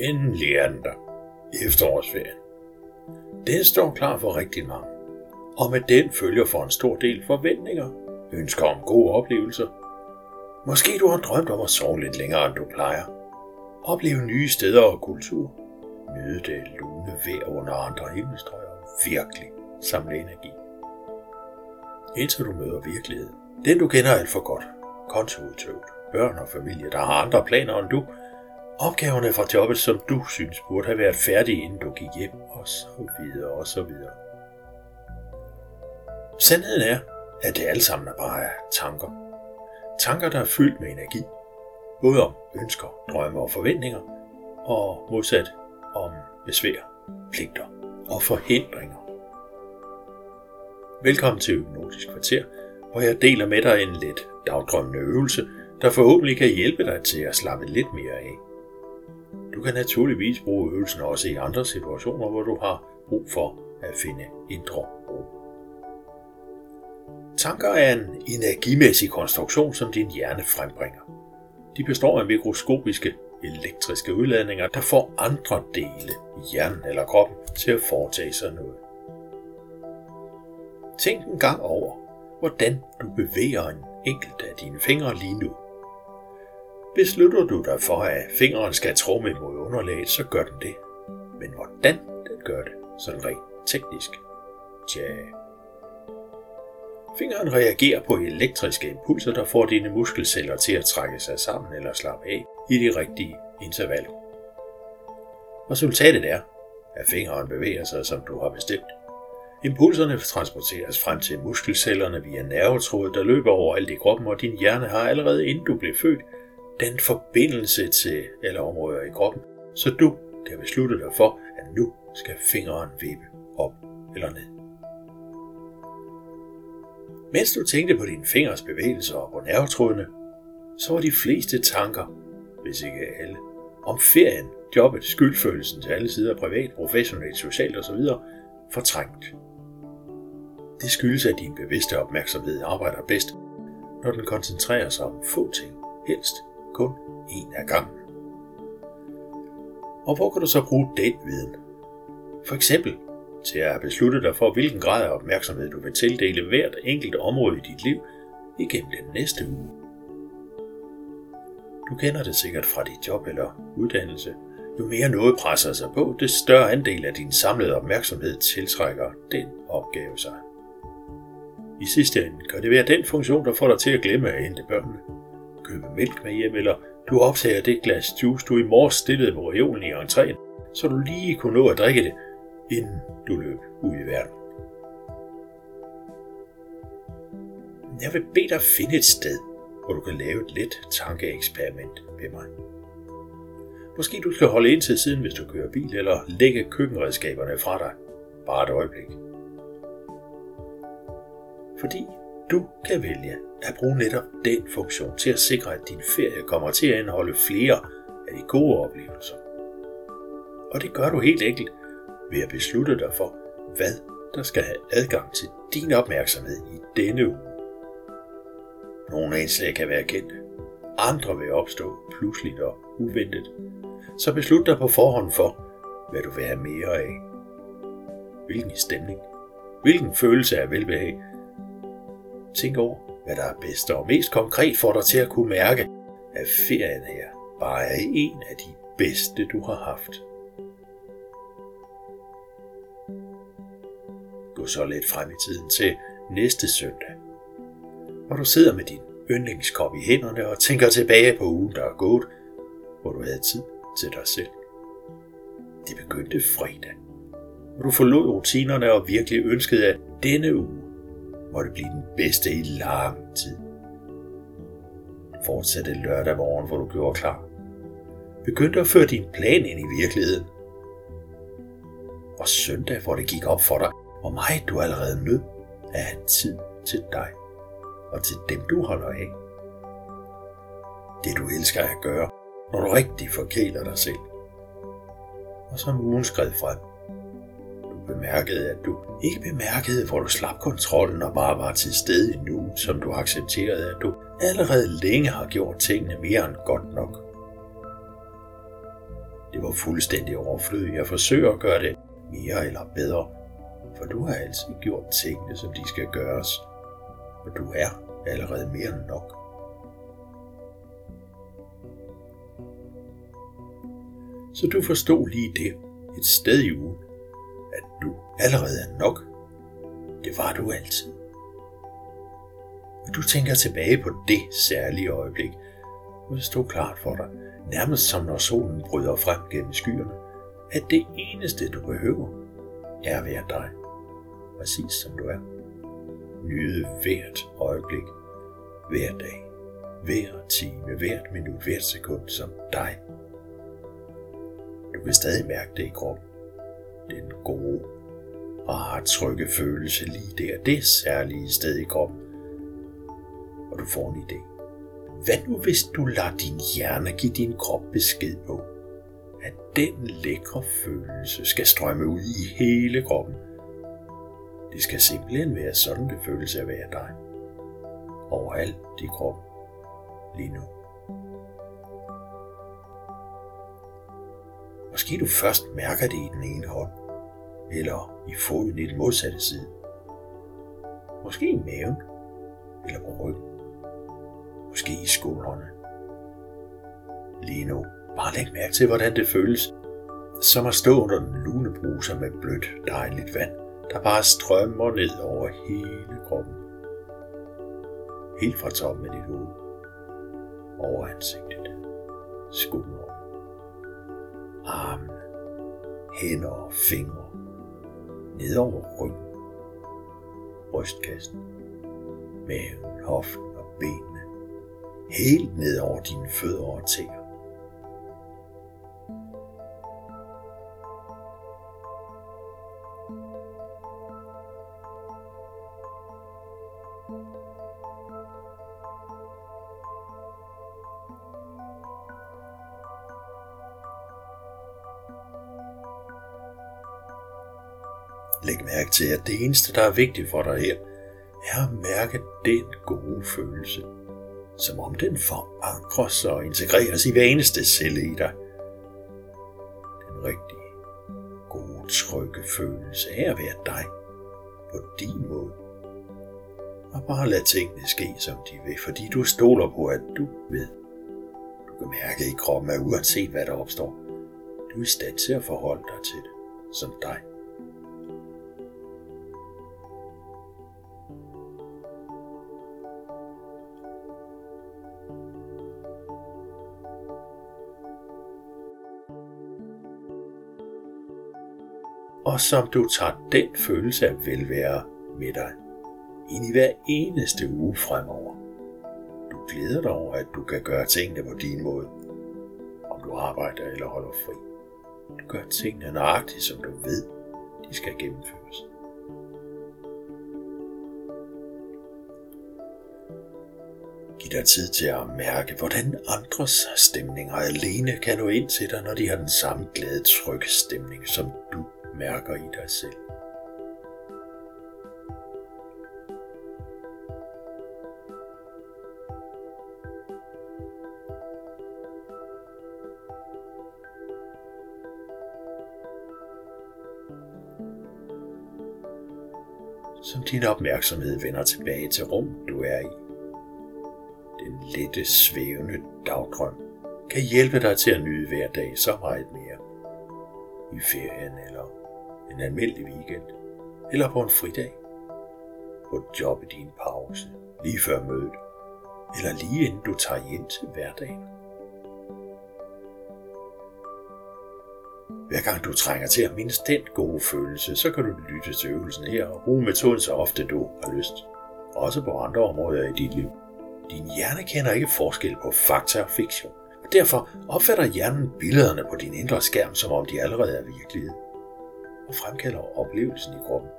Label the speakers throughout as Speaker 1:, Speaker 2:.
Speaker 1: Endelig er den der. Efterårsferien. Den står klar for rigtig mange. Og med den følger for en stor del forventninger, ønsker om gode oplevelser. Måske du har drømt om at sove lidt længere, end du plejer. Opleve nye steder og kultur. Nyde det lune vejr under andre himmelstrøg og virkelig samle energi. Indtil du møder virkeligheden. Den du kender alt for godt. Kontoudtøvet. Børn og familie, der har andre planer end du. Opgaverne fra jobbet, som du synes burde have været færdige, inden du gik hjem, og så videre og så videre. Sandheden er, at det alle sammen er bare tanker. Tanker, der er fyldt med energi. Både om ønsker, drømme og forventninger, og modsat om besvær, pligter og forhindringer. Velkommen til Hypnotisk Kvarter, hvor jeg deler med dig en lidt dagdrømmende øvelse, der forhåbentlig kan hjælpe dig til at slappe lidt mere af. Kan naturligvis bruge øvelsen også i andre situationer, hvor du har brug for at finde indre ro. Tanker er en energimæssig konstruktion, som din hjerne frembringer. De består af mikroskopiske elektriske udladninger, der får andre dele i hjernen eller kroppen til at foretage sig noget. Tænk en gang over, hvordan du bevæger en enkelt af dine fingre lige nu. Beslutter du dig for, at fingeren skal tromme mod underlaget, så gør den det. Men hvordan den gør det, sådan rent teknisk? Tja, Fingeren reagerer på elektriske impulser, der får dine muskelceller til at trække sig sammen eller slappe af i de rigtige intervaller. Resultatet er, at fingeren bevæger sig, som du har bestemt. Impulserne transporteres frem til muskelcellerne via nervetråd, der løber over alt i kroppen, og din hjerne har allerede inden du blev født, den forbindelse til alle områder i kroppen, så du kan beslutte dig for, at nu skal fingeren vippe op eller ned. Mens du tænkte på dine fingers bevægelser og på nervetrådene, så var de fleste tanker, hvis ikke alle, om ferien, jobbet, skyldfølelsen til alle sider, privat, professionelt, socialt osv., fortrængt. Det skyldes, at din bevidste opmærksomhed arbejder bedst, når den koncentrerer sig om få ting, helst kun en af gangen. Og hvor kan du så bruge den viden? For eksempel til at beslutte dig for, hvilken grad af opmærksomhed du vil tildele hvert enkelt område i dit liv igennem den næste uge. Du kender det sikkert fra dit job eller uddannelse. Jo mere noget presser sig på, det større andel af din samlede opmærksomhed tiltrækker den opgave sig. I sidste ende kan det være den funktion, der får dig til at glemme at hente børnene. Købe mælk med hjem, eller du optager det glas juice, du i morges stillede på reolen i entréen, så du lige kunne nå at drikke det, inden du løb ud i verden. Jeg vil bede dig finde et sted, hvor du kan lave et let tankeeksperiment med mig. Måske du skal holde ind til siden, hvis du kører bil, eller lægge køkkenredskaberne fra dig. Bare et øjeblik. Fordi du kan vælge at bruge netop den funktion til at sikre, at din ferie kommer til at indeholde flere af de gode oplevelser. Og det gør du helt enkelt ved at beslutte dig for, hvad der skal have adgang til din opmærksomhed i denne uge. Nogle indslag kan være kendte, andre vil opstå pludseligt og uventet. Så beslut dig på forhånd for, hvad du vil have mere af. Hvilken stemning, hvilken følelse af velbehag. Tænk over, hvad der er bedst og mest konkret for dig til at kunne mærke, at ferien her bare er en af de bedste, du har haft. Gå så lidt frem i tiden til næste søndag, hvor du sidder med din yndlingskop i hænderne og tænker tilbage på ugen, der er gået, hvor du havde tid til dig selv. Det begyndte fredag, hvor du forlod rutinerne og virkelig ønskede, at denne uge måtte blive den bedste i lang tid. Fortsatte lørdag morgen, hvor du gjorde klar. Begyndte at føre din plan ind i virkeligheden. Og søndag, hvor det gik op for dig, hvor meget du allerede nød at have tid til dig og til dem, du holder af. Det du elsker at gøre, når du rigtig forkæler dig selv. Og så ugen skred frem. Bemærkede, at du ikke bemærkede, hvor du slap kontrollen og bare var til stede nu, som du accepterede, at du allerede længe har gjort tingene mere end godt nok. Det var fuldstændig overflødigt. Jeg forsøger at gøre det mere eller bedre, for du har altid gjort tingene, som de skal gøres. Og du er allerede mere end nok. Så du forstod lige det et sted i ugen, allerede er nok. Det var du altid. Og du tænker tilbage på det særlige øjeblik, hvor det stod klart for dig, nærmest som når solen bryder frem gennem skyerne, at det eneste du behøver, er at være dig, præcis som du er. Nyde hvert øjeblik, hver dag, hver time, hvert minut, hvert sekund som dig. Du kan stadig mærke det i kroppen. Den gode, rare, trygge følelse lige der, det særlige sted i kroppen. Og du får en idé. Hvad nu hvis du lader din hjerne give din krop besked på, at den lækre følelse skal strømme ud i hele kroppen. Det skal simpelthen være sådan, det føles at være dig. Overalt i kroppen. Lige nu. Måske du først mærker det i den ene hånd, eller i foden i den modsatte side. Måske i maven, eller på ryggen. Måske i skuldrene. Lige nu, bare læg mærke til, hvordan det føles, som at stå under den lune bruser med blødt, dejligt vand, der bare strømmer ned over hele kroppen. Helt fra toppen af dit hoved, over ansigtet, skuldrene, armene, hænder og fingre, ned over ryggen, brystkassen, maven, hoften og benene, helt ned over dine fødder og tæer. Læg mærke til, at det eneste, der er vigtigt for dig her, er at mærke den gode følelse, som om den forankres og integreres i hver eneste celle i dig. Den rigtige, gode, trygge følelse af at være dig på din måde. Og bare lad tingene ske, som de vil, fordi du stoler på, at du ved. Du kan mærke i kroppen, at uanset hvad der opstår, du er i stand til at forholde dig til det, som dig. Og som du tager den følelse af velvære med dig ind i hver eneste uge fremover. Du glæder dig over, at du kan gøre tingene på din måde, om du arbejder eller holder fri. Du gør tingene nøjagtigt, som du ved, de skal gennemføres. Giv dig tid til at mærke, hvordan andres stemninger alene kan nå ind til dig, når de har den samme glade, trygge stemning, som du mærker i dig selv. som din opmærksomhed vender tilbage til rum, du er i. Den lette, svævende dagdrøm kan hjælpe dig til at nyde hver dag så meget mere. I ferien eller en almindelig weekend, eller på en fridag, på et job i din pause, lige før mødet, eller lige inden du tager hjem til hverdagen. Hver gang du trænger til at mindes den gode følelse, så kan du lytte til øvelsen her og bruge metoden så ofte du har lyst. Også på andre områder i dit liv. Din hjerne kender ikke forskel på fakta og fiktion. Og derfor opfatter hjernen billederne på din indre skærm, som om de allerede er virkelighed og fremkalder oplevelsen i kroppen.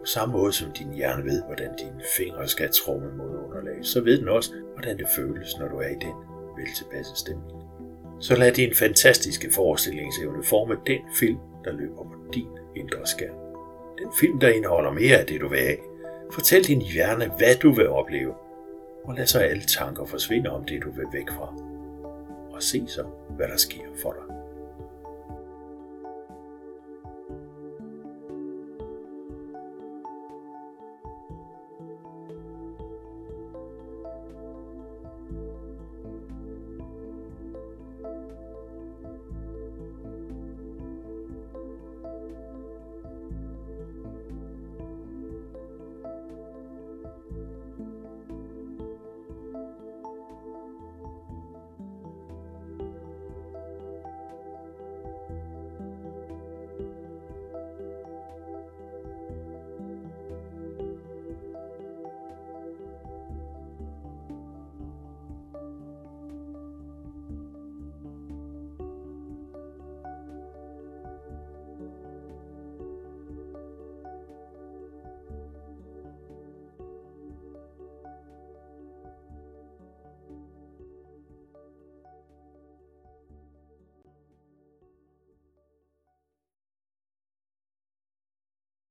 Speaker 1: På samme måde som din hjerne ved, hvordan dine fingre skal tromme mod underlag, så ved den også, hvordan det føles, når du er i den veltilpasse stemning. Så lad din fantastiske forestillingsevne forme den film, der løber på din indre skærm. Den film, der indeholder mere af det, du vil have. Fortæl din hjerne, hvad du vil opleve, og lad så alle tanker forsvinde om det, du vil væk fra. og se så, hvad der sker for dig.